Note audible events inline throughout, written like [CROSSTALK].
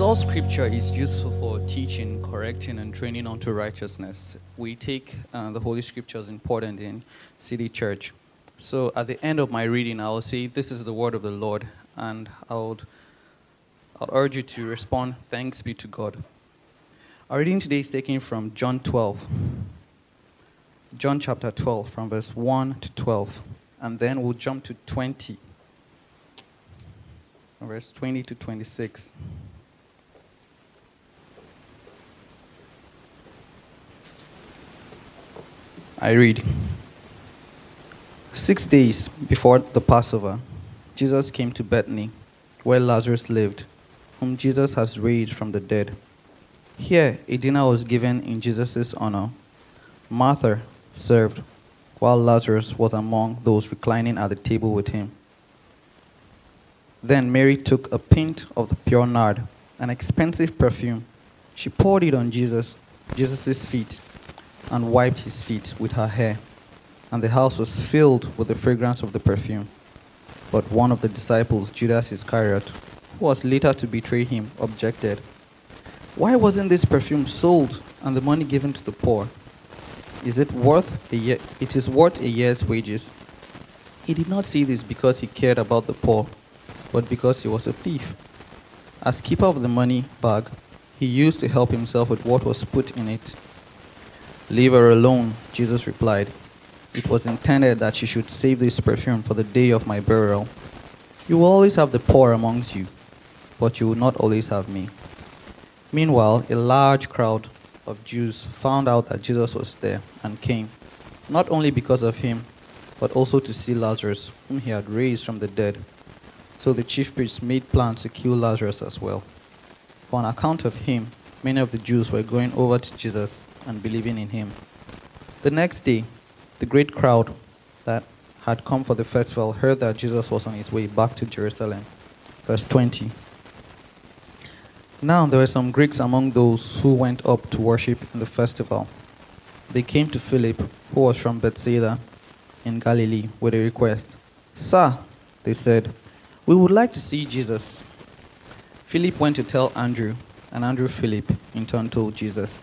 Since all scripture is useful for teaching, correcting, and training unto righteousness, we take uh, the Holy Scriptures important in City Church. So at the end of my reading, I will say, This is the word of the Lord, and I would I'll urge you to respond, Thanks be to God. Our reading today is taken from John 12. John chapter 12, from verse 1 to 12. And then we'll jump to 20, verse 20 to 26. I read Six days before the Passover, Jesus came to Bethany, where Lazarus lived, whom Jesus has raised from the dead. Here, a dinner was given in Jesus' honor. Martha served, while Lazarus was among those reclining at the table with him. Then Mary took a pint of the pure nard, an expensive perfume. She poured it on Jesus, Jesus' feet and wiped his feet with her hair, and the house was filled with the fragrance of the perfume. But one of the disciples, Judas Iscariot, who was later to betray him, objected, Why wasn't this perfume sold and the money given to the poor? Is it worth a year, it is worth a year's wages? He did not say this because he cared about the poor, but because he was a thief. As keeper of the money bag, he used to help himself with what was put in it. Leave her alone, Jesus replied. It was intended that she should save this perfume for the day of my burial. You will always have the poor amongst you, but you will not always have me. Meanwhile, a large crowd of Jews found out that Jesus was there and came, not only because of him, but also to see Lazarus, whom he had raised from the dead. So the chief priests made plans to kill Lazarus as well. For on account of him, many of the Jews were going over to Jesus and believing in him. The next day, the great crowd that had come for the festival heard that Jesus was on his way back to Jerusalem. Verse 20. Now there were some Greeks among those who went up to worship in the festival. They came to Philip, who was from Bethsaida in Galilee, with a request. Sir, they said, we would like to see Jesus. Philip went to tell Andrew, and Andrew Philip in turn told Jesus.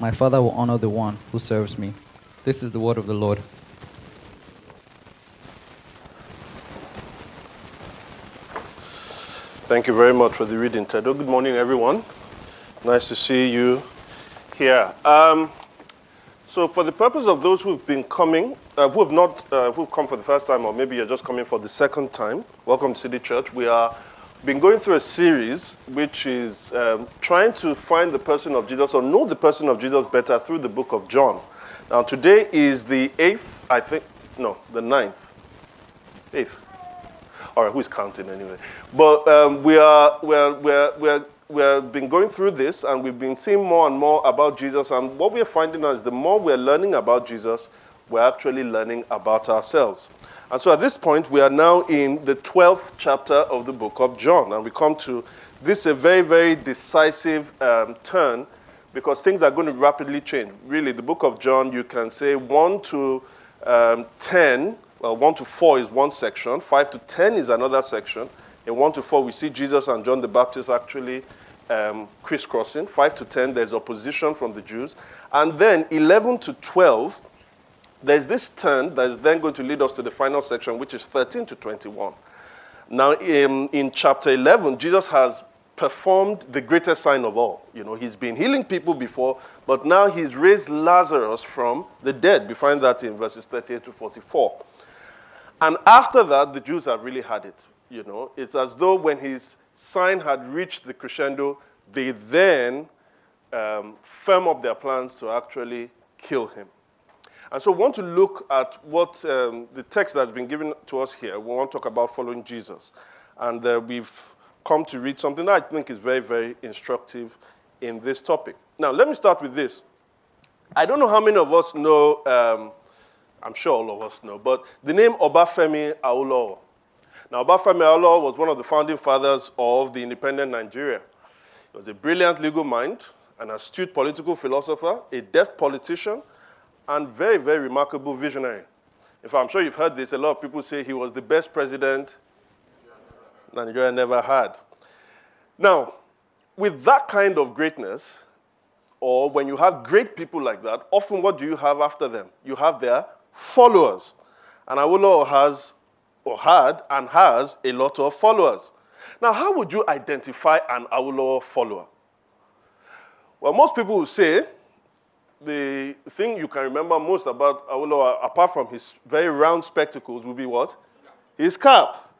My Father will honor the one who serves me. This is the word of the Lord. Thank you very much for the reading, Tedo. Good morning, everyone. Nice to see you here. Um, so, for the purpose of those who've been coming, uh, who have not, uh, who've come for the first time, or maybe you're just coming for the second time, welcome to City Church. We are been going through a series which is um, trying to find the person of Jesus or know the person of Jesus better through the book of John. Now, today is the eighth, I think, no, the ninth. Eighth. All right, who's counting anyway? But um, we are, we're, we're, we're, we've been going through this and we've been seeing more and more about Jesus. And what we're finding out is the more we're learning about Jesus, we're actually learning about ourselves. And so at this point, we are now in the 12th chapter of the book of John. And we come to this a very, very decisive um, turn because things are going to rapidly change. Really, the book of John, you can say 1 to um, 10, well, 1 to 4 is one section, 5 to 10 is another section. In 1 to 4, we see Jesus and John the Baptist actually um, crisscrossing. 5 to 10, there's opposition from the Jews. And then 11 to 12, there's this turn that is then going to lead us to the final section, which is 13 to 21. Now, in, in chapter 11, Jesus has performed the greatest sign of all. You know, he's been healing people before, but now he's raised Lazarus from the dead. We find that in verses 38 to 44. And after that, the Jews have really had it. You know, it's as though when his sign had reached the crescendo, they then um, firm up their plans to actually kill him. And so we want to look at what um, the text that's been given to us here. We want to talk about following Jesus. And uh, we've come to read something that I think is very, very instructive in this topic. Now, let me start with this. I don't know how many of us know, um, I'm sure all of us know, but the name Obafemi Awolowo. Now, Obafemi Awolowo was one of the founding fathers of the independent Nigeria. He was a brilliant legal mind, an astute political philosopher, a deft politician, and very, very remarkable visionary. In fact, I'm sure you've heard this. A lot of people say he was the best president Nigeria never had. Now, with that kind of greatness, or when you have great people like that, often what do you have after them? You have their followers. And Awolowo has, or had, and has a lot of followers. Now, how would you identify an Awolowo follower? Well, most people will say the thing you can remember most about Awolowo, apart from his very round spectacles, will be what? His cap.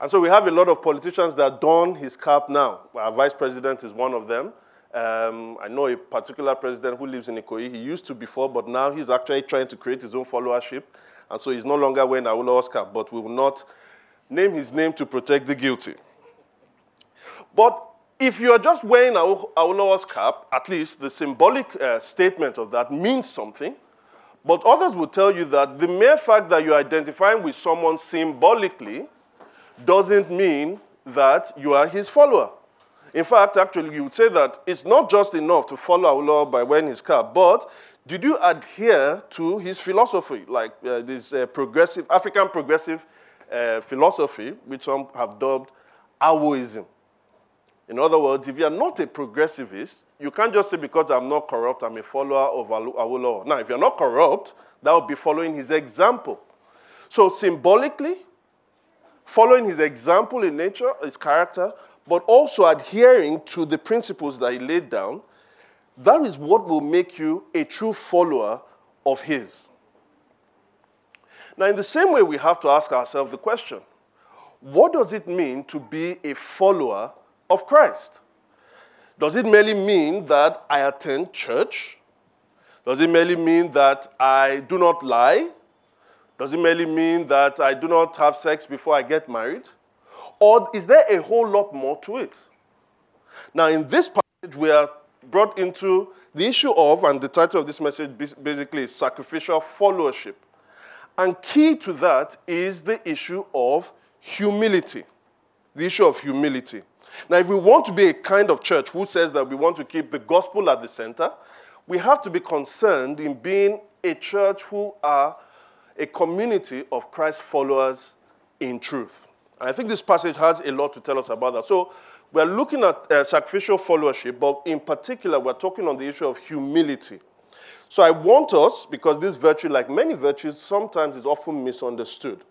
And so we have a lot of politicians that don his cap now. Our vice president is one of them. Um, I know a particular president who lives in Ikoyi. He used to before, but now he's actually trying to create his own followership. And so he's no longer wearing Awolowo's cap, but we will not name his name to protect the guilty. But if you're just wearing Awolowo's cap, at least the symbolic uh, statement of that means something. But others will tell you that the mere fact that you're identifying with someone symbolically doesn't mean that you are his follower. In fact, actually, you would say that it's not just enough to follow Awo by wearing his cap, but did you adhere to his philosophy, like uh, this uh, progressive, African progressive uh, philosophy, which some have dubbed Awoism? In other words, if you are not a progressivist, you can't just say because I'm not corrupt, I'm a follower of Awolowo. Now, if you're not corrupt, that would be following his example. So symbolically, following his example in nature, his character, but also adhering to the principles that he laid down, that is what will make you a true follower of his. Now, in the same way, we have to ask ourselves the question what does it mean to be a follower of Christ? Does it merely mean that I attend church? Does it merely mean that I do not lie? Does it merely mean that I do not have sex before I get married? Or is there a whole lot more to it? Now, in this passage, we are brought into the issue of, and the title of this message basically is sacrificial followership. And key to that is the issue of humility. The issue of humility. Now, if we want to be a kind of church who says that we want to keep the gospel at the center, we have to be concerned in being a church who are a community of Christ followers in truth. And I think this passage has a lot to tell us about that. So we're looking at uh, sacrificial followership, but in particular, we're talking on the issue of humility. So I want us, because this virtue, like many virtues, sometimes is often misunderstood.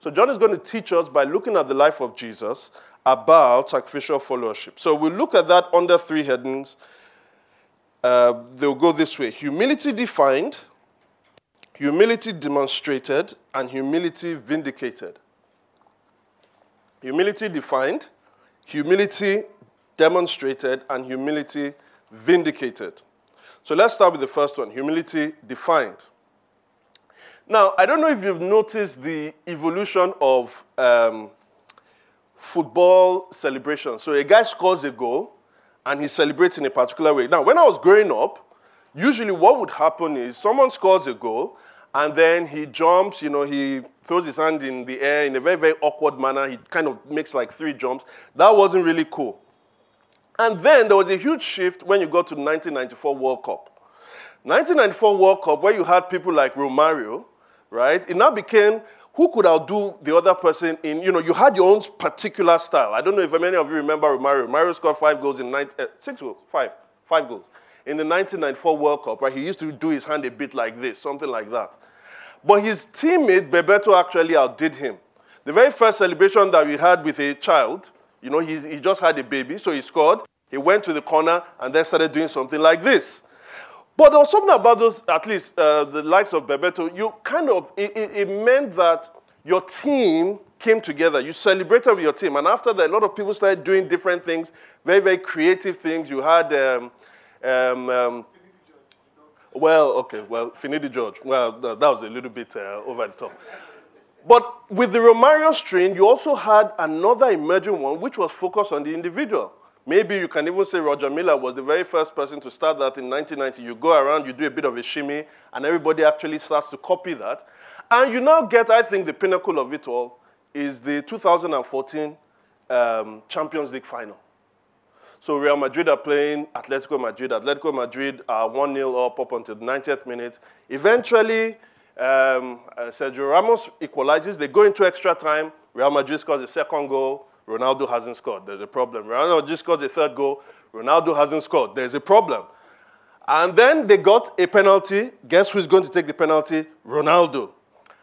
So John is going to teach us by looking at the life of Jesus about sacrificial followership. So we'll look at that under three headings. Uh, they'll go this way humility defined, humility demonstrated, and humility vindicated. Humility defined, humility demonstrated, and humility vindicated. So let's start with the first one humility defined. Now, I don't know if you've noticed the evolution of um, football celebration. So a guy scores a goal and he celebrates in a particular way. Now, when I was growing up, usually what would happen is someone scores a goal and then he jumps, you know, he throws his hand in the air in a very, very awkward manner. He kind of makes like three jumps. That wasn't really cool. And then there was a huge shift when you got to the 1994 World Cup. 1994 World Cup, where you had people like Romario, right? It now became who could outdo the other person in, you know, you had your own particular style. I don't know if many of you remember Romario. Romario scored five goals in 19, uh, six goals, five, five goals in the 1994 World Cup, right? He used to do his hand a bit like this, something like that. But his teammate, Bebeto, actually outdid him. The very first celebration that we had with a child, You know, he, he just had a baby, so he scored. He went to the corner and then started doing something like this. But there was something about those, at least uh, the likes of Bebeto, you kind of, it, it, meant that your team came together. You celebrated with your team. And after that, a lot of people started doing different things, very, very creative things. You had, um, um, um, well, okay, well, Finidi George. Well, that was a little bit uh, over the top. But with the Romario strain, you also had another emerging one, which was focused on the individual. Maybe you can even say Roger Milla was the very first person to start that in 1990. You go around, you do a bit of a shimmy, and everybody actually starts to copy that. And you now get, I think, the pinnacle of it all is the 2014 um, Champions League final. So Real Madrid are playing Atletico Madrid. Atletico Madrid are 1 0 up up until the 90th minute. Eventually, um, uh, Sergio Ramos equalizes. They go into extra time. Real Madrid scores the second goal. Ronaldo hasn't scored. There's a problem. Ronaldo just scored the third goal. Ronaldo hasn't scored. There's a problem. And then they got a penalty. Guess who's going to take the penalty? Ronaldo.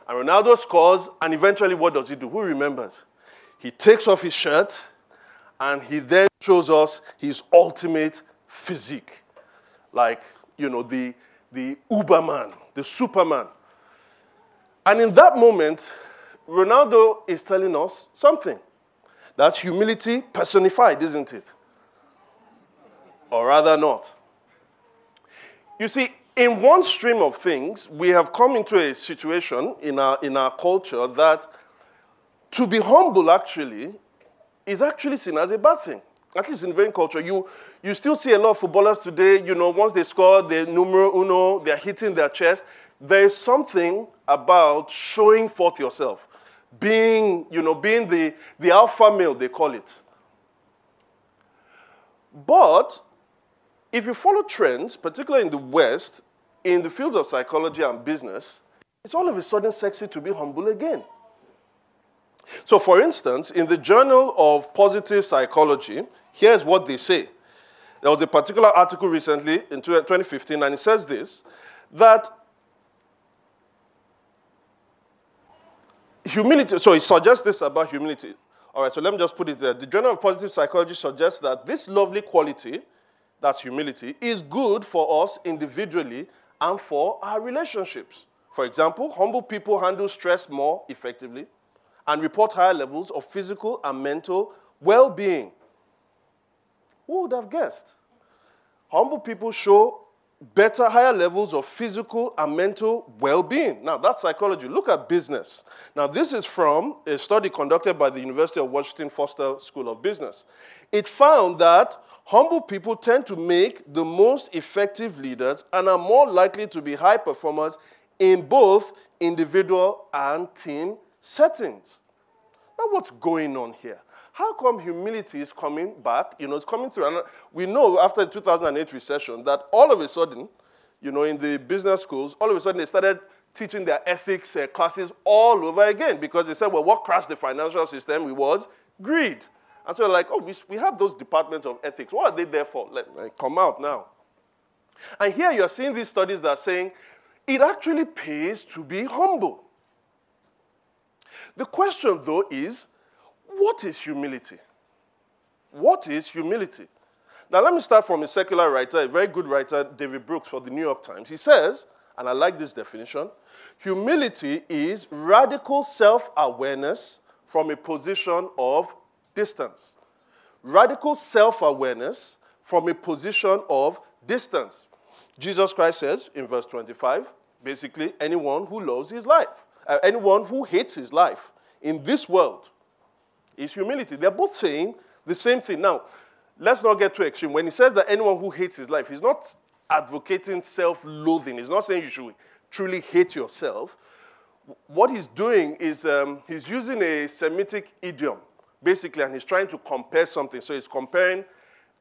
And Ronaldo scores, and eventually, what does he do? Who remembers? He takes off his shirt, and he then shows us his ultimate physique. Like, you know, the, the Uberman, the Superman. And in that moment, Ronaldo is telling us something. That's humility personified, isn't it? Or rather, not. You see, in one stream of things, we have come into a situation in our, in our culture that to be humble actually is actually seen as a bad thing. At least in vain culture, you, you still see a lot of footballers today, you know, once they score the numero uno, they're hitting their chest. There is something about showing forth yourself, being, you know, being the, the alpha male, they call it. But if you follow trends, particularly in the West, in the fields of psychology and business, it's all of a sudden sexy to be humble again. So, for instance, in the Journal of Positive Psychology, here's what they say. There was a particular article recently in 2015, and it says this that humility, so it suggests this about humility. All right, so let me just put it there. The Journal of Positive Psychology suggests that this lovely quality, that's humility, is good for us individually and for our relationships. For example, humble people handle stress more effectively and report higher levels of physical and mental well being. Who would have guessed? Humble people show better, higher levels of physical and mental well being. Now, that's psychology. Look at business. Now, this is from a study conducted by the University of Washington Foster School of Business. It found that humble people tend to make the most effective leaders and are more likely to be high performers in both individual and team settings. Now, what's going on here? How come humility is coming back? You know, it's coming through. And we know after the 2008 recession that all of a sudden, you know, in the business schools, all of a sudden they started teaching their ethics uh, classes all over again because they said, well, what crashed the financial system was greed. And so like, oh, we, we have those departments of ethics. What are they there for? Let, let come out now. And here you're seeing these studies that are saying it actually pays to be humble. The question, though, is what is humility? What is humility? Now, let me start from a secular writer, a very good writer, David Brooks, for the New York Times. He says, and I like this definition humility is radical self awareness from a position of distance. Radical self awareness from a position of distance. Jesus Christ says in verse 25 basically, anyone who loves his life, uh, anyone who hates his life in this world is humility. They're both saying the same thing. Now, let's not get too extreme. When he says that anyone who hates his life, he's not advocating self loathing. He's not saying you should truly hate yourself. What he's doing is um, he's using a Semitic idiom, basically, and he's trying to compare something. So he's comparing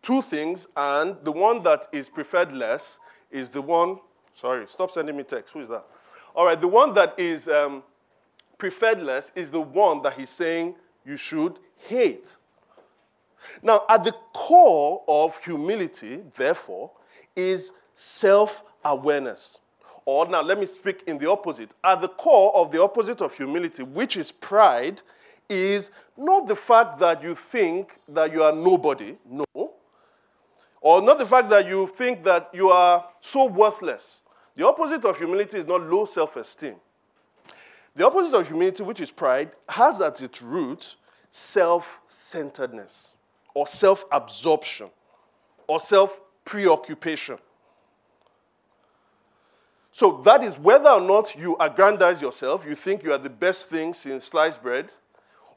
two things, and the one that is preferred less is the one, sorry, stop sending me text. Who is that? All right, the one that is um, preferred less is the one that he's saying you should hate. Now, at the core of humility, therefore, is self awareness. Or now, let me speak in the opposite. At the core of the opposite of humility, which is pride, is not the fact that you think that you are nobody, no. Or not the fact that you think that you are so worthless. The opposite of humility is not low self esteem. The opposite of humility, which is pride, has at its root self centeredness or self absorption or self preoccupation. So that is whether or not you aggrandize yourself, you think you are the best thing since sliced bread,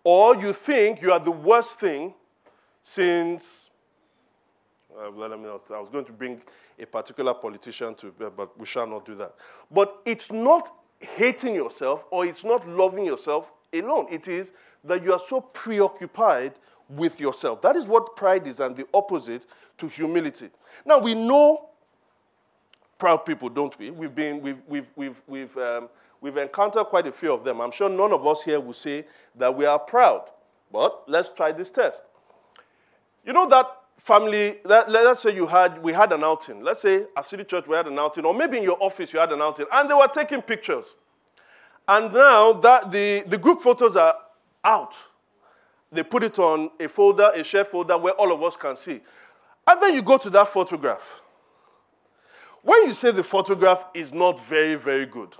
or you think you are the worst thing since. Uh, well, I, mean, I was going to bring a particular politician to, but we shall not do that. But it's not hating yourself or it's not loving yourself alone. It is that you are so preoccupied with yourself. That is what pride is and the opposite to humility. Now, we know proud people, don't we? We've, been, we've, we've, we've, we've, um, we've encountered quite a few of them. I'm sure none of us here will say that we are proud. But let's try this test. You know that family, let, us say you had, we had an outing. Let's say at City Church we had an outing, or maybe in your office you had an outing, and they were taking pictures. And now that the, the group photos are out, they put it on a folder, a share folder where all of us can see. And then you go to that photograph. When you say the photograph is not very, very good,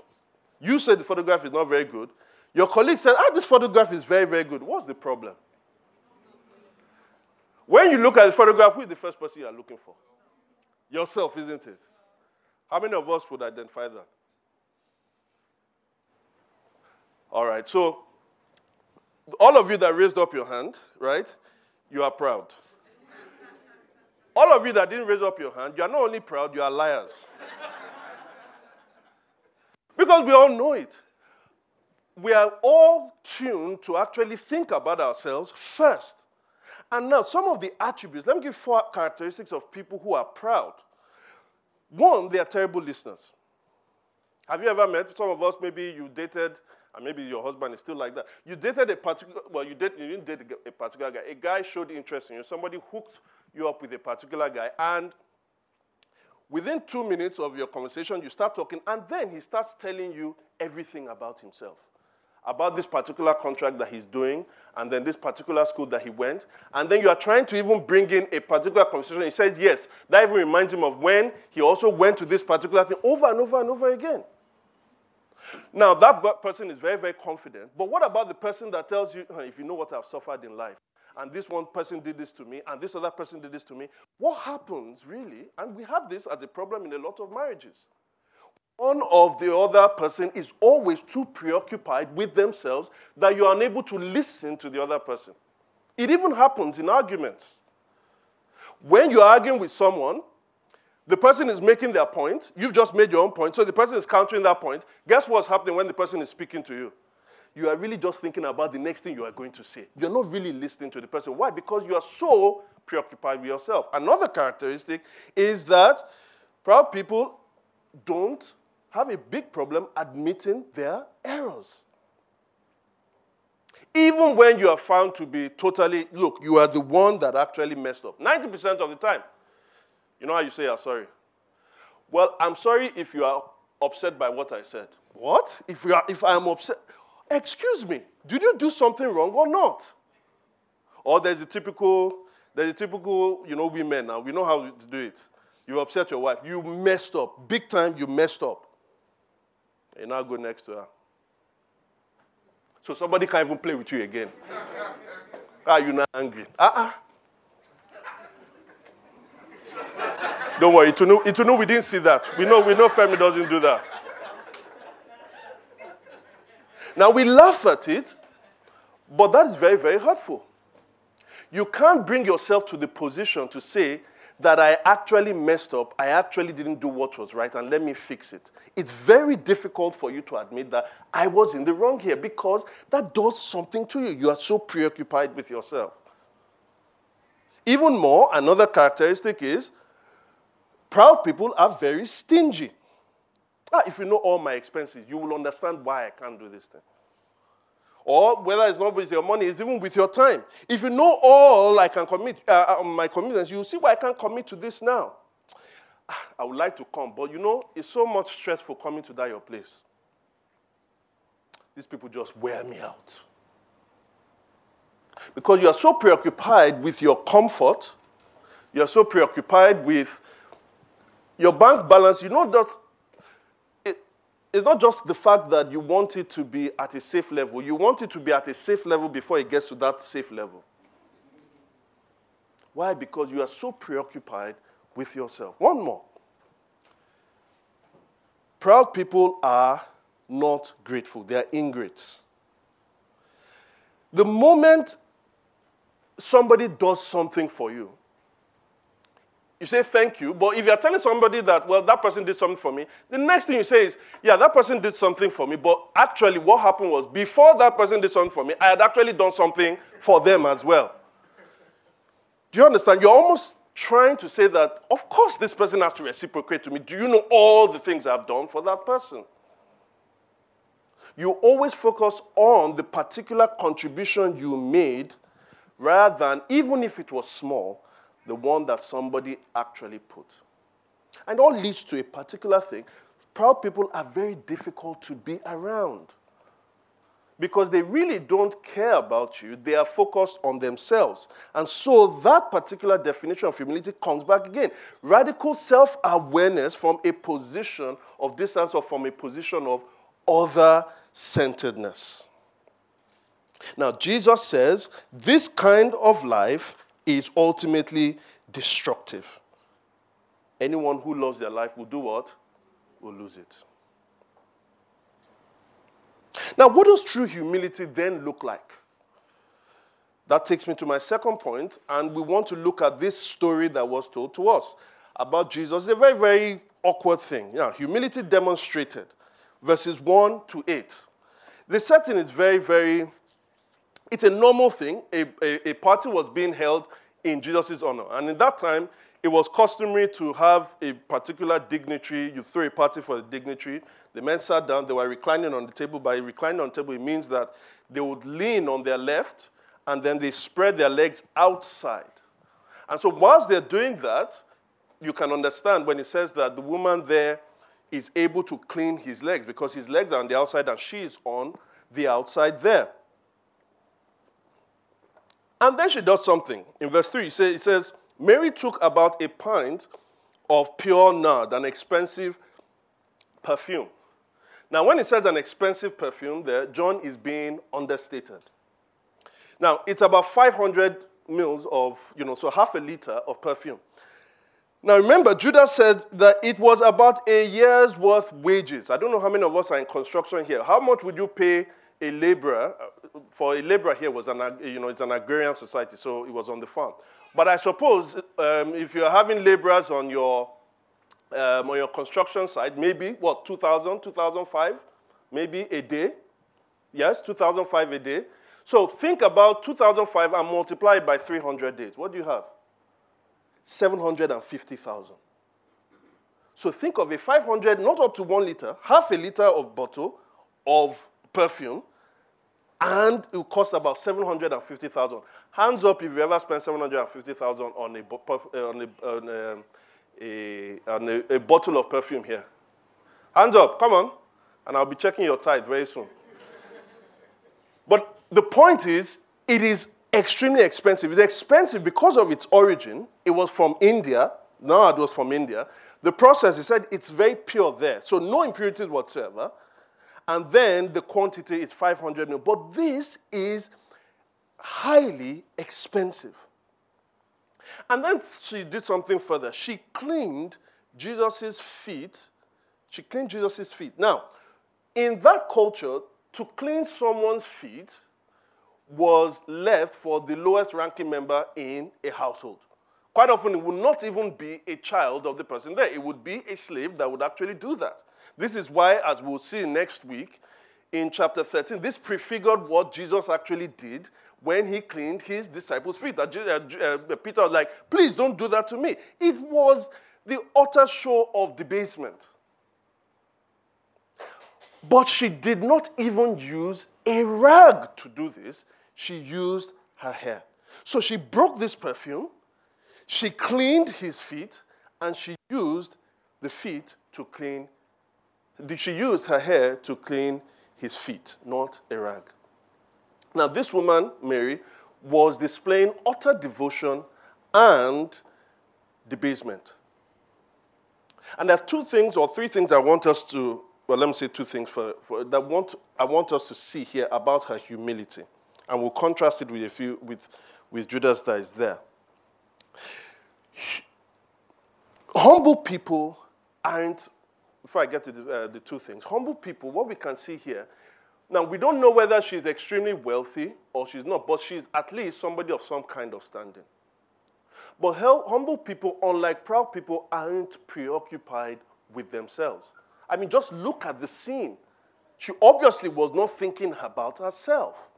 you say the photograph is not very good, your colleague said, ah, this photograph is very, very good. What's the problem? When you look at the photograph, who is the first person you are looking for? Yourself, isn't it? How many of us would identify that? All right, so all of you that raised up your hand, right, you are proud. All of you that didn't raise up your hand, you are not only proud, you are liars. because we all know it. We are all tuned to actually think about ourselves first. And now, some of the attributes, let me give four characteristics of people who are proud. One, they are terrible listeners. Have you ever met some of us? Maybe you dated, and maybe your husband is still like that. You dated a particular, well, you, did, you didn't date a particular guy. A guy showed interest in you. Somebody hooked you up with a particular guy, and within two minutes of your conversation, you start talking, and then he starts telling you everything about himself. About this particular contract that he's doing, and then this particular school that he went, and then you are trying to even bring in a particular conversation. He says, Yes, that even reminds him of when he also went to this particular thing over and over and over again. Now, that person is very, very confident, but what about the person that tells you, if you know what I've suffered in life, and this one person did this to me, and this other person did this to me. What happens really, and we have this as a problem in a lot of marriages. One of the other person is always too preoccupied with themselves that you are unable to listen to the other person. It even happens in arguments. When you're arguing with someone, the person is making their point, you've just made your own point, so the person is countering that point. Guess what's happening when the person is speaking to you? you are really just thinking about the next thing you are going to say. You're not really listening to the person. Why? Because you are so preoccupied with yourself. Another characteristic is that proud people don't have a big problem admitting their errors. Even when you are found to be totally, look, you are the one that actually messed up. 90% of the time. You know how you say you're sorry? Well, I'm sorry if you are upset by what I said. What? If, you are, if I am upset, Excuse me, did you do something wrong or not? Or there's a typical, there's a typical, you know, women now, we know how to do it. You upset your wife, you messed up. Big time, you messed up. You now go next to her. So somebody can't even play with you again. Ah, Are you not angry? Uh-uh. Don't worry, to know we didn't see that. We know, we know Femi doesn't do that. Now we laugh at it, but that is very, very hurtful. You can't bring yourself to the position to say that I actually messed up, I actually didn't do what was right, and let me fix it. It's very difficult for you to admit that I was in the wrong here because that does something to you. You are so preoccupied with yourself. Even more, another characteristic is proud people are very stingy. Ah, if you know all my expenses, you will understand why I can't do this thing. Or whether it's not with your money, it's even with your time. If you know all I can commit, uh, uh my commitments, you see why I can't commit to this now. Ah, I would like to come, but you know, it's so much stress for coming to that your place. These people just wear me out. Because you are so preoccupied with your comfort, you are so preoccupied with your bank balance, you know that it's not just the fact that you want it to be at a safe level, you want it to be at a safe level before it gets to that safe level. Why? Because you are so preoccupied with yourself. One more. Proud people are not grateful, they are ingrates. The moment somebody does something for you, you say thank you, but if you're telling somebody that, well, that person did something for me, the next thing you say is, yeah, that person did something for me, but actually what happened was before that person did something for me, I had actually done something for them as well. Do you understand? You're almost trying to say that, of course, this person has to reciprocate to me. Do you know all the things I've done for that person? You always focus on the particular contribution you made rather than, even if it was small, the one that somebody actually put. And all leads to a particular thing. Proud people are very difficult to be around because they really don't care about you. They are focused on themselves. And so that particular definition of humility comes back again. Radical self awareness from a position of distance or from a position of other centeredness. Now, Jesus says this kind of life is ultimately destructive. Anyone who loves their life will do what? Will lose it. Now, what does true humility then look like? That takes me to my second point, and we want to look at this story that was told to us about Jesus. It's a very, very awkward thing. Yeah, humility demonstrated, verses 1 to 8. The setting is very, very, it's a normal thing. A, a, a party was being held in Jesus' honor. And in that time, it was customary to have a particular dignitary, you throw a party for the dignitary. The men sat down, they were reclining on the table. By reclining on the table, it means that they would lean on their left and then they spread their legs outside. And so, whilst they're doing that, you can understand when it says that the woman there is able to clean his legs because his legs are on the outside and she is on the outside there. And then she does something. In verse 3, it says, Mary took about a pint of pure nard, an expensive perfume. Now, when it says an expensive perfume there, John is being understated. Now, it's about 500 mils of, you know, so half a liter of perfume. Now, remember, Judas said that it was about a year's worth wages. I don't know how many of us are in construction here. How much would you pay a laborer? For a laborer here was an, you know, it's an agrarian society, so it was on the farm. But I suppose um, if you're having laborers on your, um, on your construction site, maybe, what, 2000, 2005? Maybe a day? Yes, 2005 a day. So think about 2005 and multiply it by 300 days. What do you have? 750,000. So think of a 500, not up to one liter, half a liter of bottle of perfume and it will cost about 750,000. Hands up if you ever spent 750,000 eh, on a, on, eh, a, on, a, a, on a, bottle of perfume here. Hands up, come on. And I'll be checking your tithe very soon. but the point is, it is extremely expensive. It's expensive because of its origin. It was from India. Now it was from India. The process, he said, it's very pure there. So no impurities whatsoever and then the quantity is 500 mil. But this is highly expensive. And then she did something further. She cleaned Jesus' feet. She cleaned Jesus' feet. Now, in that culture, to clean someone's feet was left for the lowest ranking member in a household. Quite often, it would not even be a child of the person there. It would be a slave that would actually do that. This is why, as we'll see next week in chapter 13, this prefigured what Jesus actually did when he cleaned his disciples' feet. That uh, uh, Peter was like, please don't do that to me. It was the utter show of debasement. But she did not even use a rag to do this, she used her hair. So she broke this perfume, she cleaned his feet, and she used the feet to clean did she use her hair to clean his feet, not a rag. Now, this woman, Mary, was displaying utter devotion and debasement. And there are two things or three things I want us to, well, let me say two things for, for that want, I want us to see here about her humility. And we'll contrast it with a few with, with Judas that is there. Humble people aren't, before I get to the, uh, the two things, humble people, what we can see here, now we don't know whether she's extremely wealthy or she's not, but she's at least somebody of some kind of standing. But humble people, unlike proud people, aren't preoccupied with themselves. I mean, just look at the scene. She obviously was not thinking about herself.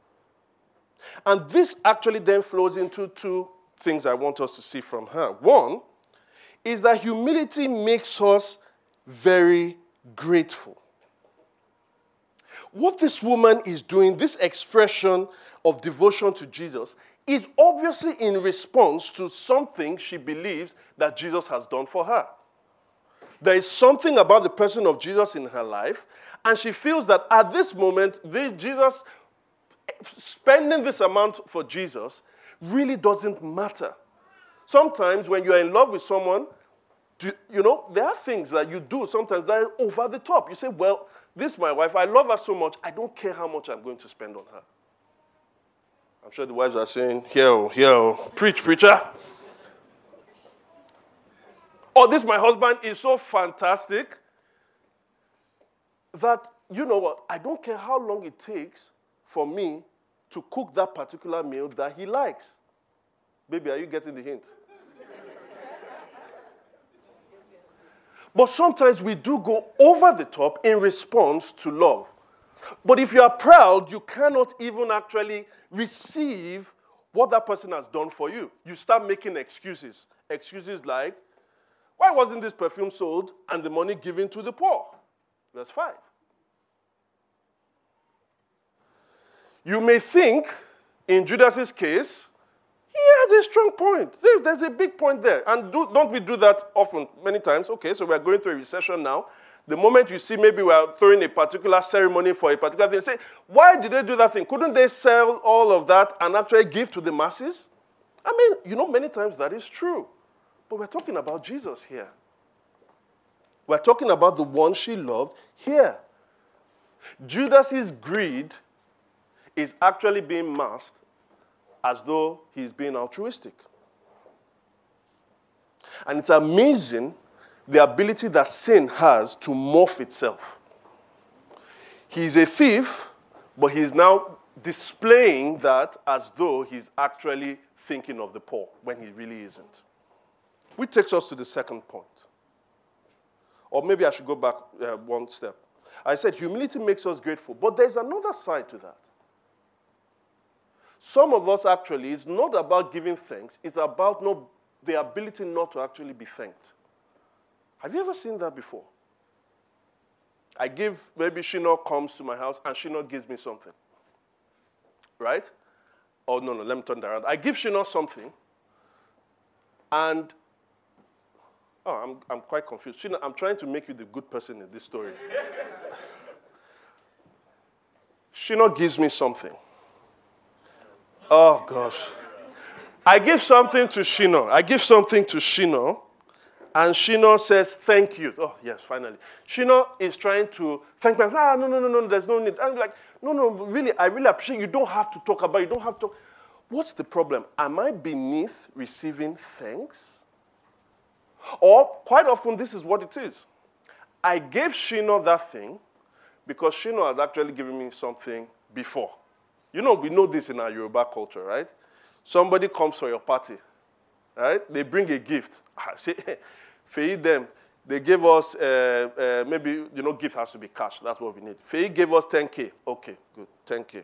And this actually then flows into two things I want us to see from her. One is that humility makes us very grateful. What this woman is doing, this expression of devotion to Jesus, is obviously in response to something she believes that Jesus has done for her. There is something about the person of Jesus in her life, and she feels that at this moment, this Jesus spending this amount for Jesus really doesn't matter. Sometimes when you're in love with someone, you know, there are things that you do sometimes that are over the top. You say, Well, this my wife, I love her so much, I don't care how much I'm going to spend on her. I'm sure the wives are saying, Here, oh, here, oh, preach, preacher. Or oh, this my husband is so fantastic that, you know what, I don't care how long it takes for me to cook that particular meal that he likes. Baby, are you getting the hint? but sometimes we do go over the top in response to love. But if you are proud, you cannot even actually receive what that person has done for you. You start making excuses. Excuses like, why wasn't this perfume sold and the money given to the poor? Verse 5. You may think, in Judas's case, he has a strong point. There's a big point there. And do, don't we do that often, many times? Okay, so we're going through a recession now. The moment you see maybe we're throwing a particular ceremony for a particular thing, say, why did they do that thing? Couldn't they sell all of that and actually give to the masses? I mean, you know, many times that is true. But we're talking about Jesus here. We're talking about the one she loved here. Judas's greed is actually being masked as though he's being altruistic. And it's amazing the ability that sin has to morph itself. He's a thief, but he's now displaying that as though he's actually thinking of the poor when he really isn't. Which takes us to the second point. Or maybe I should go back uh, one step. I said humility makes us grateful, but there's another side to that. Some of us actually, it's not about giving thanks, it's about no, the ability not to actually be thanked. Have you ever seen that before? I give, maybe Shino comes to my house and Shino gives me something. Right? Oh, no, no, let me turn that around. I give Shino something and, oh, I'm, I'm quite confused. Shino, I'm trying to make you the good person in this story. [LAUGHS] Shino gives me something. Oh, gosh. I give something to Shino. I give something to Shino, and Shino says, Thank you. Oh, yes, finally. Shino is trying to thank me. Ah, no, no, no, no, there's no need. I'm like, No, no, really, I really appreciate you. don't have to talk about it. You don't have to. What's the problem? Am I beneath receiving thanks? Or, quite often, this is what it is. I gave Shino that thing because Shino had actually given me something before. You know, we know this in our Yoruba culture, right? Somebody comes for your party, right? They bring a gift. [LAUGHS] Say, [LAUGHS] feed them. They gave us, uh, uh, maybe, you know, gift has to be cash. That's what we need. Faye gave us 10K. Okay, good, 10K.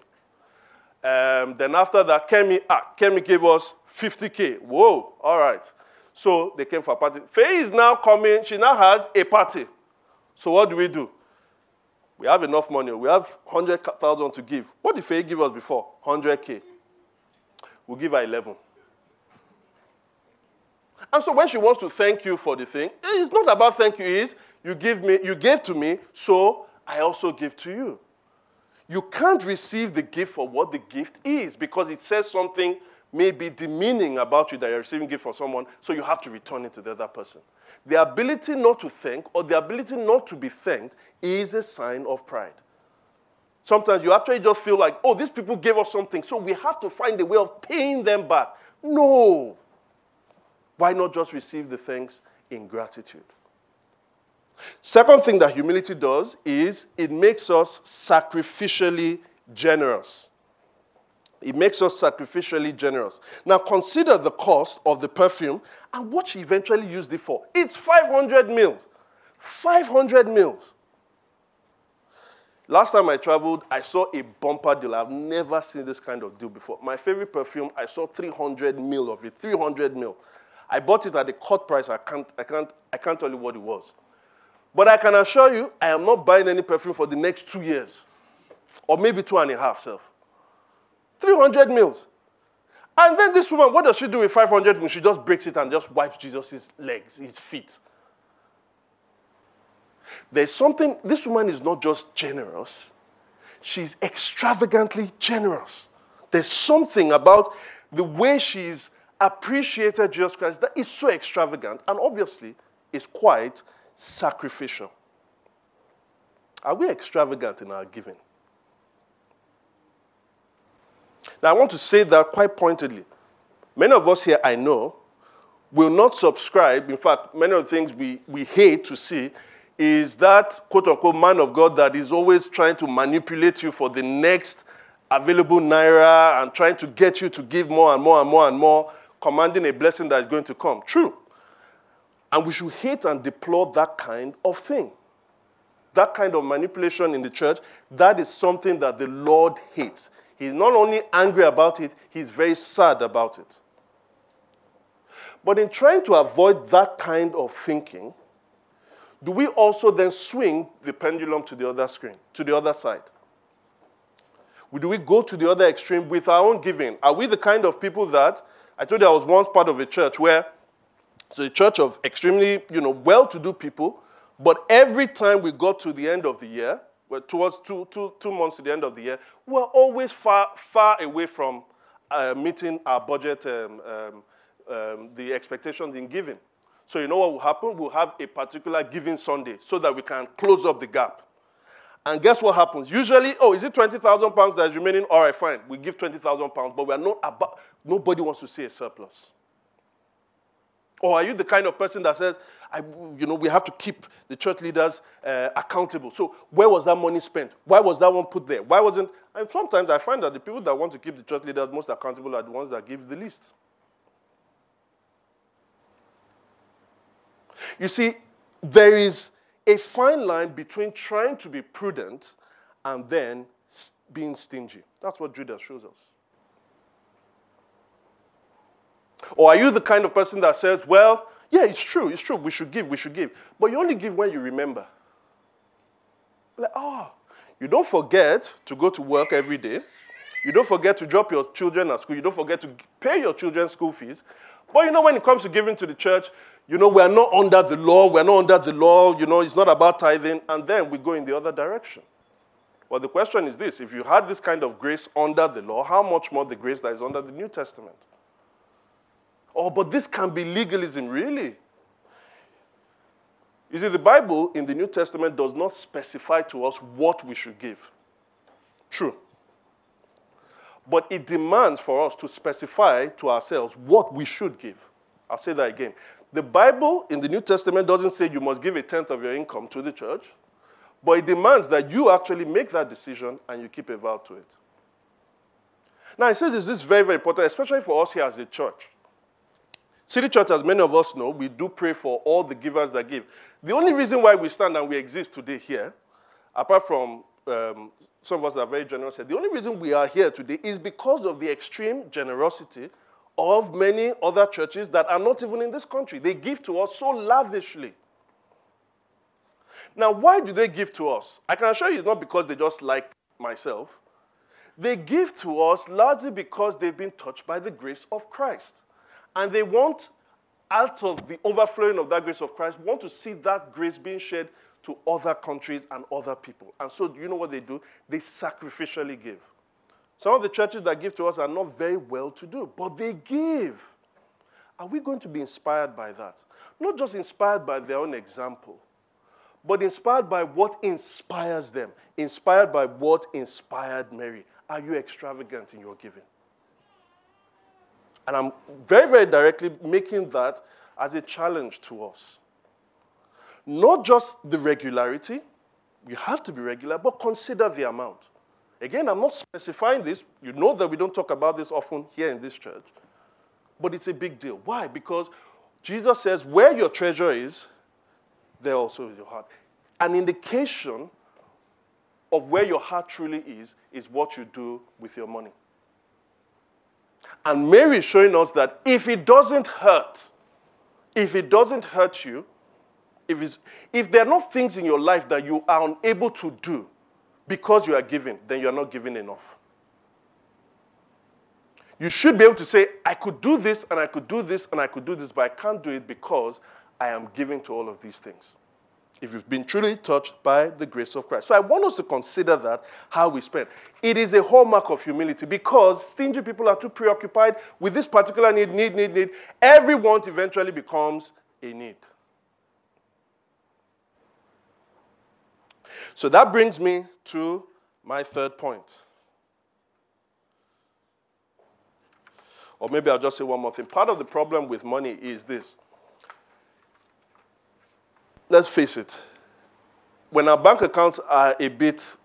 Um, then after that, Kemi, ah, Kemi gave us 50K. Whoa, all right. So they came for a party. Faye is now coming. She now has a party. So what do we do? We have enough money. We have 100,000 to give. What did Faye give us before? 100K. We'll give her 11. And so when she wants to thank you for the thing, it's not about thank you, it's you give me, you gave to me, so I also give to you. you can't receive the gift for what the gift is because it says something maybe demeaning about you that you're receiving gift for someone, so you have to return it to the other person. The ability not to thank or the ability not to be thanked is a sign of pride. Sometimes you actually just feel like, oh, these people gave us something, so we have to find a way of paying them back. No. Why not just receive the thanks in gratitude? Second thing that humility does is it makes us sacrificially generous. It makes us sacrificially generous. Now consider the cost of the perfume and what she eventually used it for. It's 500 mils. 500 mils. Last time I traveled, I saw a bumper deal. I've never seen this kind of deal before. My favorite perfume, I saw 300 mil of it. 300 mil. I bought it at a cut price. I can't, I, can't, I can't tell you what it was. But I can assure you, I am not buying any perfume for the next two years, or maybe two and a half, self. 300 mils. And then this woman, what does she do with 500 mils? She just breaks it and just wipes Jesus' legs, his feet. There's something, this woman is not just generous, she's extravagantly generous. There's something about the way she's appreciated Jesus Christ that is so extravagant and obviously is quite sacrificial. Are we extravagant in our giving? Now, I want to say that quite pointedly. Many of us here, I know, will not subscribe. In fact, many of the things we, we hate to see is that quote unquote man of God that is always trying to manipulate you for the next available naira and trying to get you to give more and more and more and more, commanding a blessing that is going to come. True. And we should hate and deplore that kind of thing. That kind of manipulation in the church, that is something that the Lord hates. He's not only angry about it, he's very sad about it. But in trying to avoid that kind of thinking, do we also then swing the pendulum to the other screen, to the other side? Do we go to the other extreme with our own giving? Are we the kind of people that I told you I was once part of a church where it's a church of extremely, you know, well-to-do people, but every time we got to the end of the year, well, towards two, two, two months to the end of the year, we're always far, far away from uh, meeting our budget, um, um, um, the expectations in giving. So you know what will happen? We'll have a particular giving Sunday so that we can close up the gap. And guess what happens? Usually, oh, is it 20,000 pounds that is remaining? All right, fine. We give 20,000 pounds, but we are not about, nobody wants to see a surplus. Or are you the kind of person that says, I, you know, we have to keep the church leaders uh, accountable? So where was that money spent? Why was that one put there? Why wasn't? And sometimes I find that the people that want to keep the church leaders most accountable are the ones that give the least. You see, there is a fine line between trying to be prudent and then being stingy. That's what Judas shows us. Or are you the kind of person that says, well, yeah, it's true, it's true, we should give, we should give. But you only give when you remember. Like, oh, you don't forget to go to work every day. You don't forget to drop your children at school. You don't forget to pay your children's school fees. But you know, when it comes to giving to the church, you know, we're not under the law. We're not under the law. You know, it's not about tithing. And then we go in the other direction. Well, the question is this if you had this kind of grace under the law, how much more the grace that is under the New Testament? Oh, but this can be legalism, really? You see, the Bible in the New Testament does not specify to us what we should give. True. But it demands for us to specify to ourselves what we should give. I'll say that again. The Bible in the New Testament doesn't say you must give a tenth of your income to the church, but it demands that you actually make that decision and you keep a vow to it. Now, I say this, this is very, very important, especially for us here as a church. City Church, as many of us know, we do pray for all the givers that give. The only reason why we stand and we exist today here, apart from um, some of us that are very generous, the only reason we are here today is because of the extreme generosity of many other churches that are not even in this country. They give to us so lavishly. Now, why do they give to us? I can assure you it's not because they just like myself. They give to us largely because they've been touched by the grace of Christ. And they want, out of the overflowing of that grace of Christ, want to see that grace being shared to other countries and other people. And so, do you know what they do? They sacrificially give. Some of the churches that give to us are not very well to do, but they give. Are we going to be inspired by that? Not just inspired by their own example, but inspired by what inspires them, inspired by what inspired Mary. Are you extravagant in your giving? And I'm very, very directly making that as a challenge to us. Not just the regularity, you have to be regular, but consider the amount. Again, I'm not specifying this. You know that we don't talk about this often here in this church. But it's a big deal. Why? Because Jesus says, where your treasure is, there also is your heart. An indication of where your heart truly is, is what you do with your money. And Mary is showing us that if it doesn't hurt, if it doesn't hurt you, if, if there are not things in your life that you are unable to do because you are giving, then you are not giving enough. You should be able to say, I could do this and I could do this and I could do this, but I can't do it because I am giving to all of these things. If you've been truly touched by the grace of Christ. So I want us to consider that how we spend. It is a hallmark of humility because stingy people are too preoccupied with this particular need, need, need, need. Every want eventually becomes a need. So that brings me to my third point. Or maybe I'll just say one more thing. Part of the problem with money is this. Let's face it. When our bank accounts are a bit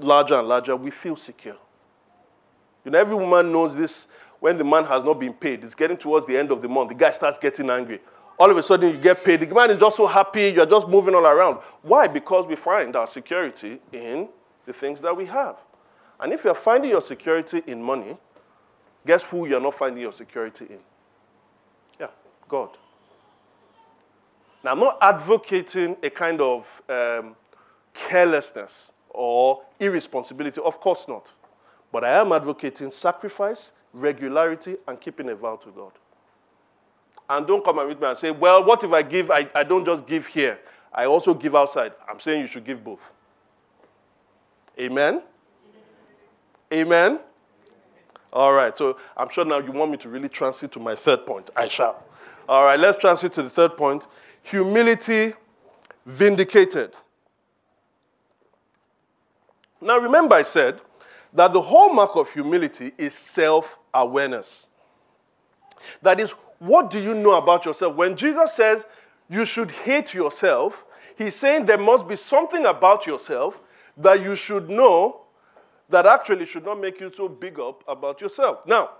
larger and larger, we feel secure. You know, every woman knows this when the man has not been paid. It's getting towards the end of the month. The guy starts getting angry. All of a sudden, you get paid. The man is just so happy. You're just moving all around. Why? Because we find our security in the things that we have. And if you're finding your security in money, Guess who you're not finding your security in? Yeah, God. Now, I'm not advocating a kind of um, carelessness or irresponsibility. Of course not. But I am advocating sacrifice, regularity, and keeping a vow to God. And don't come and meet me and say, well, what if I give, I, I don't just give here, I also give outside. I'm saying you should give both. Amen? Amen? All right, so I'm sure now you want me to really transit to my third point. I shall. All right, let's transit to the third point humility vindicated. Now, remember, I said that the hallmark of humility is self awareness. That is, what do you know about yourself? When Jesus says you should hate yourself, he's saying there must be something about yourself that you should know that actually should not make you so big up about yourself. Now,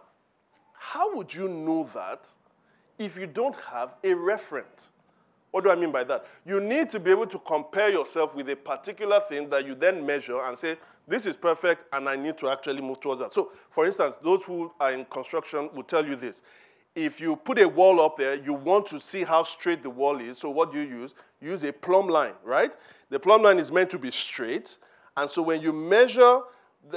how would you know that if you don't have a referent? What do I mean by that? You need to be able to compare yourself with a particular thing that you then measure and say, this is perfect and I need to actually move towards that. So, for instance, those who are in construction will tell you this. If you put a wall up there, you want to see how straight the wall is. So, what do you use? Use a plumb line, right? The plumb line is meant to be straight. And so, when you measure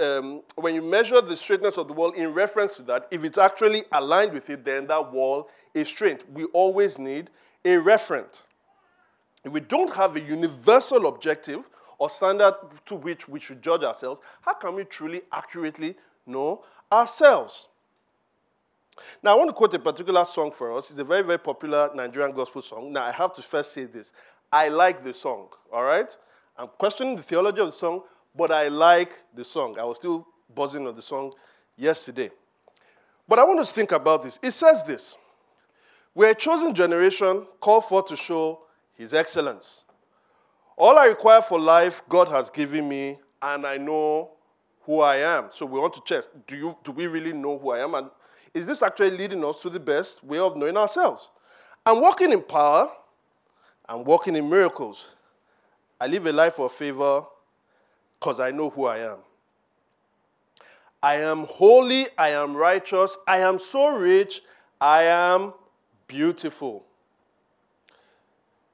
um, when you measure the straightness of the wall in reference to that, if it's actually aligned with it, then that wall is straight. We always need a referent. If we don't have a universal objective or standard to which we should judge ourselves, how can we truly accurately know ourselves? Now, I want to quote a particular song for us. It's a very, very popular Nigerian gospel song. Now, I have to first say this I like the song, all right? I'm questioning the theology of the song, but I like the song. I was still buzzing on the song yesterday. But I want us to think about this. It says this We're a chosen generation called for to show his excellence. All I require for life, God has given me, and I know who I am. So we want to check do, you, do we really know who I am? And is this actually leading us to the best way of knowing ourselves? I'm walking in power, I'm walking in miracles. I live a life of favor because I know who I am. I am holy, I am righteous, I am so rich, I am beautiful.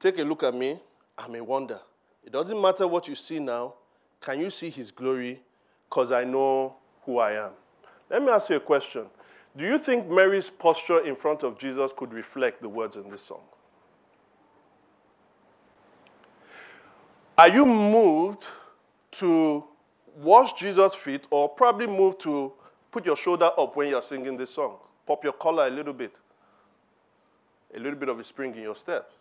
Take a look at me, I'm a wonder. It doesn't matter what you see now, can you see his glory? Because I know who I am. Let me ask you a question. Do you think Mary's posture in front of Jesus could reflect the words in this song? Are you moved to wash Jesus' feet or probably moved to put your shoulder up when you're singing this song? Pop your collar a little bit. A little bit of a spring in your steps.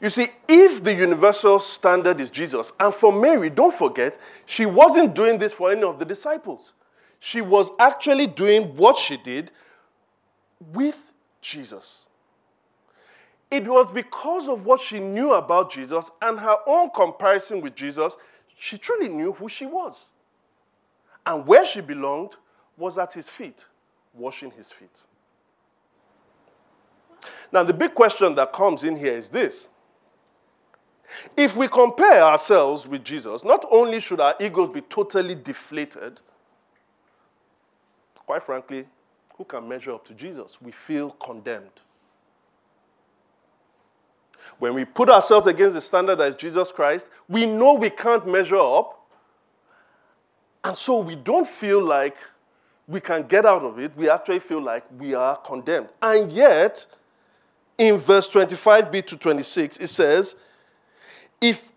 You see, if the universal standard is Jesus, and for Mary, don't forget, she wasn't doing this for any of the disciples. She was actually doing what she did with Jesus. It was because of what she knew about Jesus and her own comparison with Jesus, she truly knew who she was. And where she belonged was at his feet, washing his feet. Now, the big question that comes in here is this if we compare ourselves with Jesus, not only should our egos be totally deflated, quite frankly, who can measure up to Jesus? We feel condemned. When we put ourselves against the standard that is Jesus Christ, we know we can't measure up. And so we don't feel like we can get out of it. We actually feel like we are condemned. And yet, in verse 25b to 26, it says, if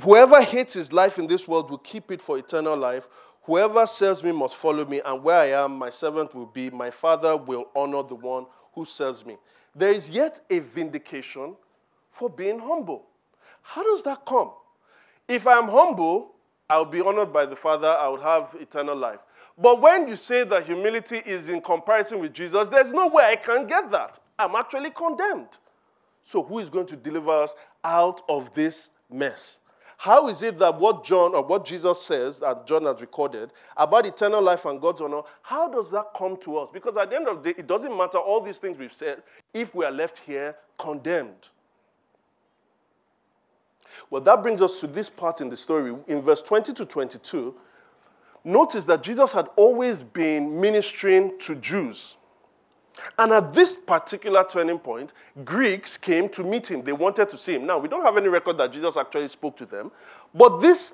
whoever hates his life in this world will keep it for eternal life, whoever serves me must follow me, and where I am, my servant will be. My Father will honor the one who serves me. There is yet a vindication for being humble. How does that come? If I am humble, I'll be honored by the Father, I would have eternal life. But when you say that humility is in comparison with Jesus, there's no way I can get that. I'm actually condemned. So, who is going to deliver us out of this mess? How is it that what John or what Jesus says that John has recorded about eternal life and God's honor, how does that come to us? Because at the end of the day, it doesn't matter all these things we've said if we are left here condemned. Well, that brings us to this part in the story. In verse 20 to 22, notice that Jesus had always been ministering to Jews. And at this particular turning point, Greeks came to meet him. They wanted to see him. Now, we don't have any record that Jesus actually spoke to them, but this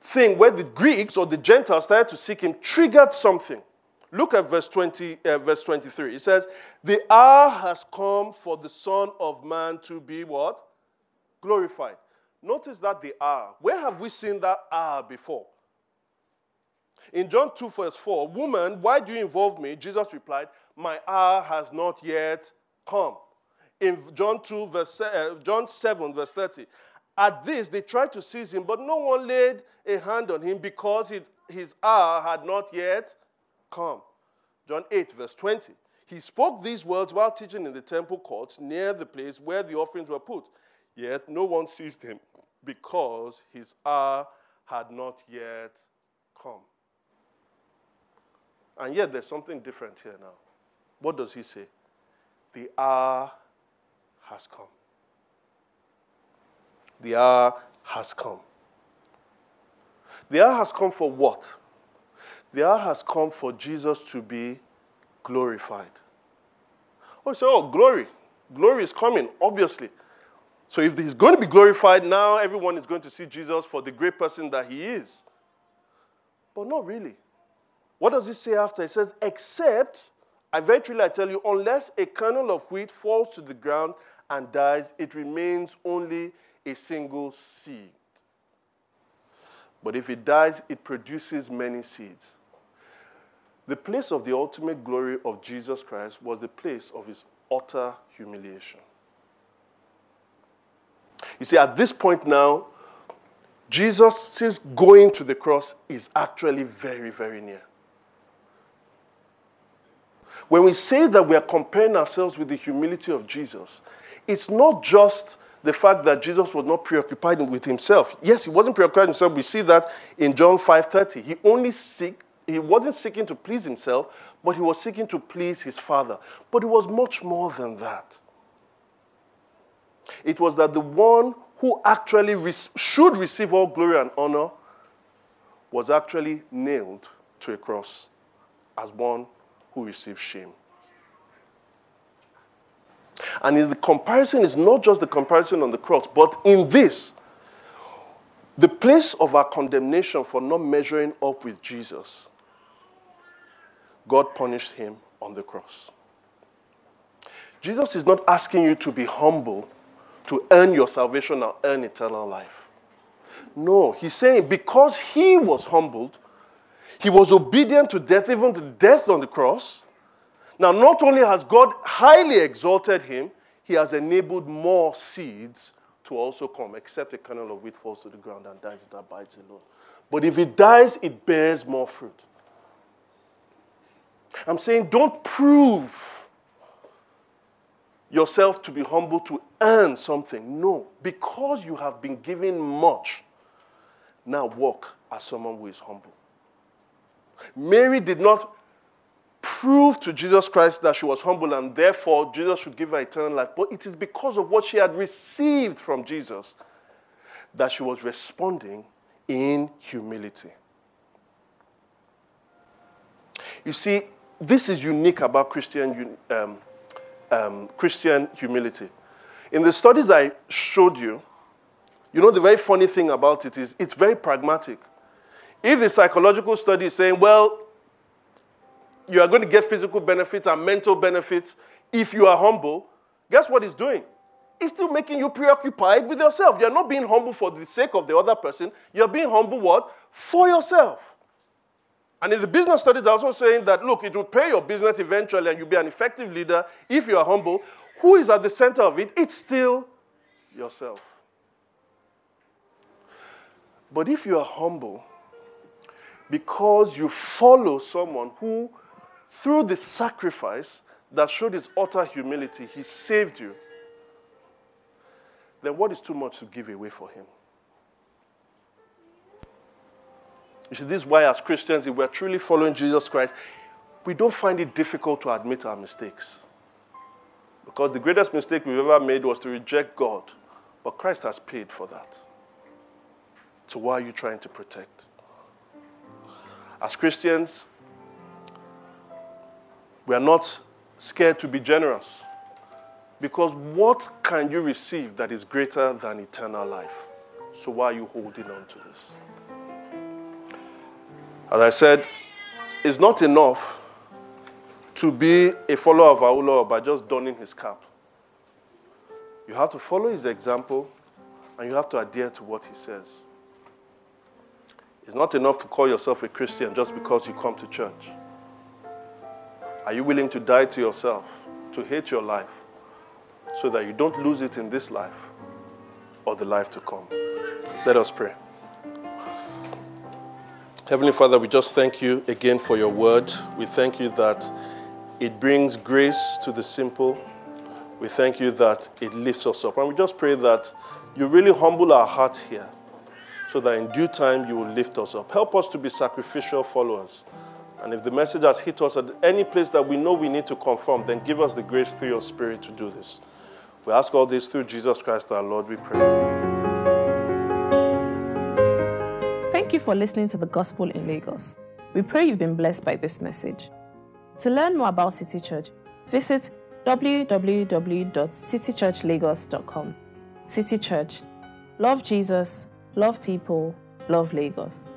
thing where the Greeks or the Gentiles started to seek him triggered something. Look at verse 20, uh, verse 23. It says, The hour has come for the Son of Man to be what? Glorified. Notice that the hour. Where have we seen that hour before? In John 2, verse 4, Woman, why do you involve me? Jesus replied, my hour has not yet come. In John 2, verse, uh, John 7, verse 30. At this, they tried to seize him, but no one laid a hand on him because it, his hour had not yet come. John 8, verse 20. He spoke these words while teaching in the temple courts near the place where the offerings were put. Yet no one seized him because his hour had not yet come. And yet there's something different here now. What does he say? The hour has come. The hour has come. The hour has come for what? The hour has come for Jesus to be glorified. Oh, so oh, glory. Glory is coming, obviously. So if he's going to be glorified now, everyone is going to see Jesus for the great person that he is. But not really. What does he say after? He says, except I truly I tell you, unless a kernel of wheat falls to the ground and dies, it remains only a single seed. But if it dies, it produces many seeds. The place of the ultimate glory of Jesus Christ was the place of his utter humiliation. You see, at this point now, Jesus' going to the cross is actually very, very near. When we say that we are comparing ourselves with the humility of Jesus, it's not just the fact that Jesus was not preoccupied with himself. Yes, he wasn't preoccupied with himself. We see that in John 5:30. He only seek, he wasn't seeking to please himself, but he was seeking to please his Father. But it was much more than that. It was that the one who actually re- should receive all glory and honor was actually nailed to a cross as one who receives shame. And in the comparison is not just the comparison on the cross, but in this, the place of our condemnation for not measuring up with Jesus, God punished him on the cross. Jesus is not asking you to be humble to earn your salvation or earn eternal life. No, he's saying because he was humbled, he was obedient to death, even to death on the cross. Now, not only has God highly exalted him, he has enabled more seeds to also come, except a kernel of wheat falls to the ground and dies, it abides alone. But if it dies, it bears more fruit. I'm saying don't prove yourself to be humble to earn something. No, because you have been given much, now walk as someone who is humble. Mary did not prove to Jesus Christ that she was humble and therefore Jesus should give her eternal life, but it is because of what she had received from Jesus that she was responding in humility. You see, this is unique about Christian, um, um, Christian humility. In the studies I showed you, you know, the very funny thing about it is it's very pragmatic. If the psychological study is saying, well, you are going to get physical benefits and mental benefits if you are humble, guess what it's doing? It's still making you preoccupied with yourself. You're not being humble for the sake of the other person. You're being humble what? For yourself. And in the business studies, they're also saying that, look, it will pay your business eventually and you'll be an effective leader if you are humble. Who is at the center of it? It's still yourself. But if you are humble because you follow someone who, through the sacrifice that showed his utter humility, he saved you, then what is too much to give away for him? You see, this is why, as Christians, if we're truly following Jesus Christ, we don't find it difficult to admit our mistakes. Because the greatest mistake we've ever made was to reject God. But Christ has paid for that. So why are you trying to protect? As Christians, we are not scared to be generous. Because what can you receive that is greater than eternal life? So why are you holding on to this? As I said, it's not enough to be a follower of our Lord by just donning his cap. You have to follow his example and you have to adhere to what he says. It's not enough to call yourself a Christian just because you come to church. Are you willing to die to yourself, to hate your life, so that you don't lose it in this life or the life to come? Let us pray. Heavenly Father, we just thank you again for your word. We thank you that it brings grace to the simple. We thank you that it lifts us up. And we just pray that you really humble our hearts here so that in due time you will lift us up. Help us to be sacrificial followers. And if the message has hit us at any place that we know we need to conform, then give us the grace through your Spirit to do this. We ask all this through Jesus Christ our Lord, we pray. Thank you for listening to the Gospel in Lagos. We pray you've been blessed by this message. To learn more about City Church, visit www.citychurchlagos.com. City Church. Love Jesus, love people, love Lagos.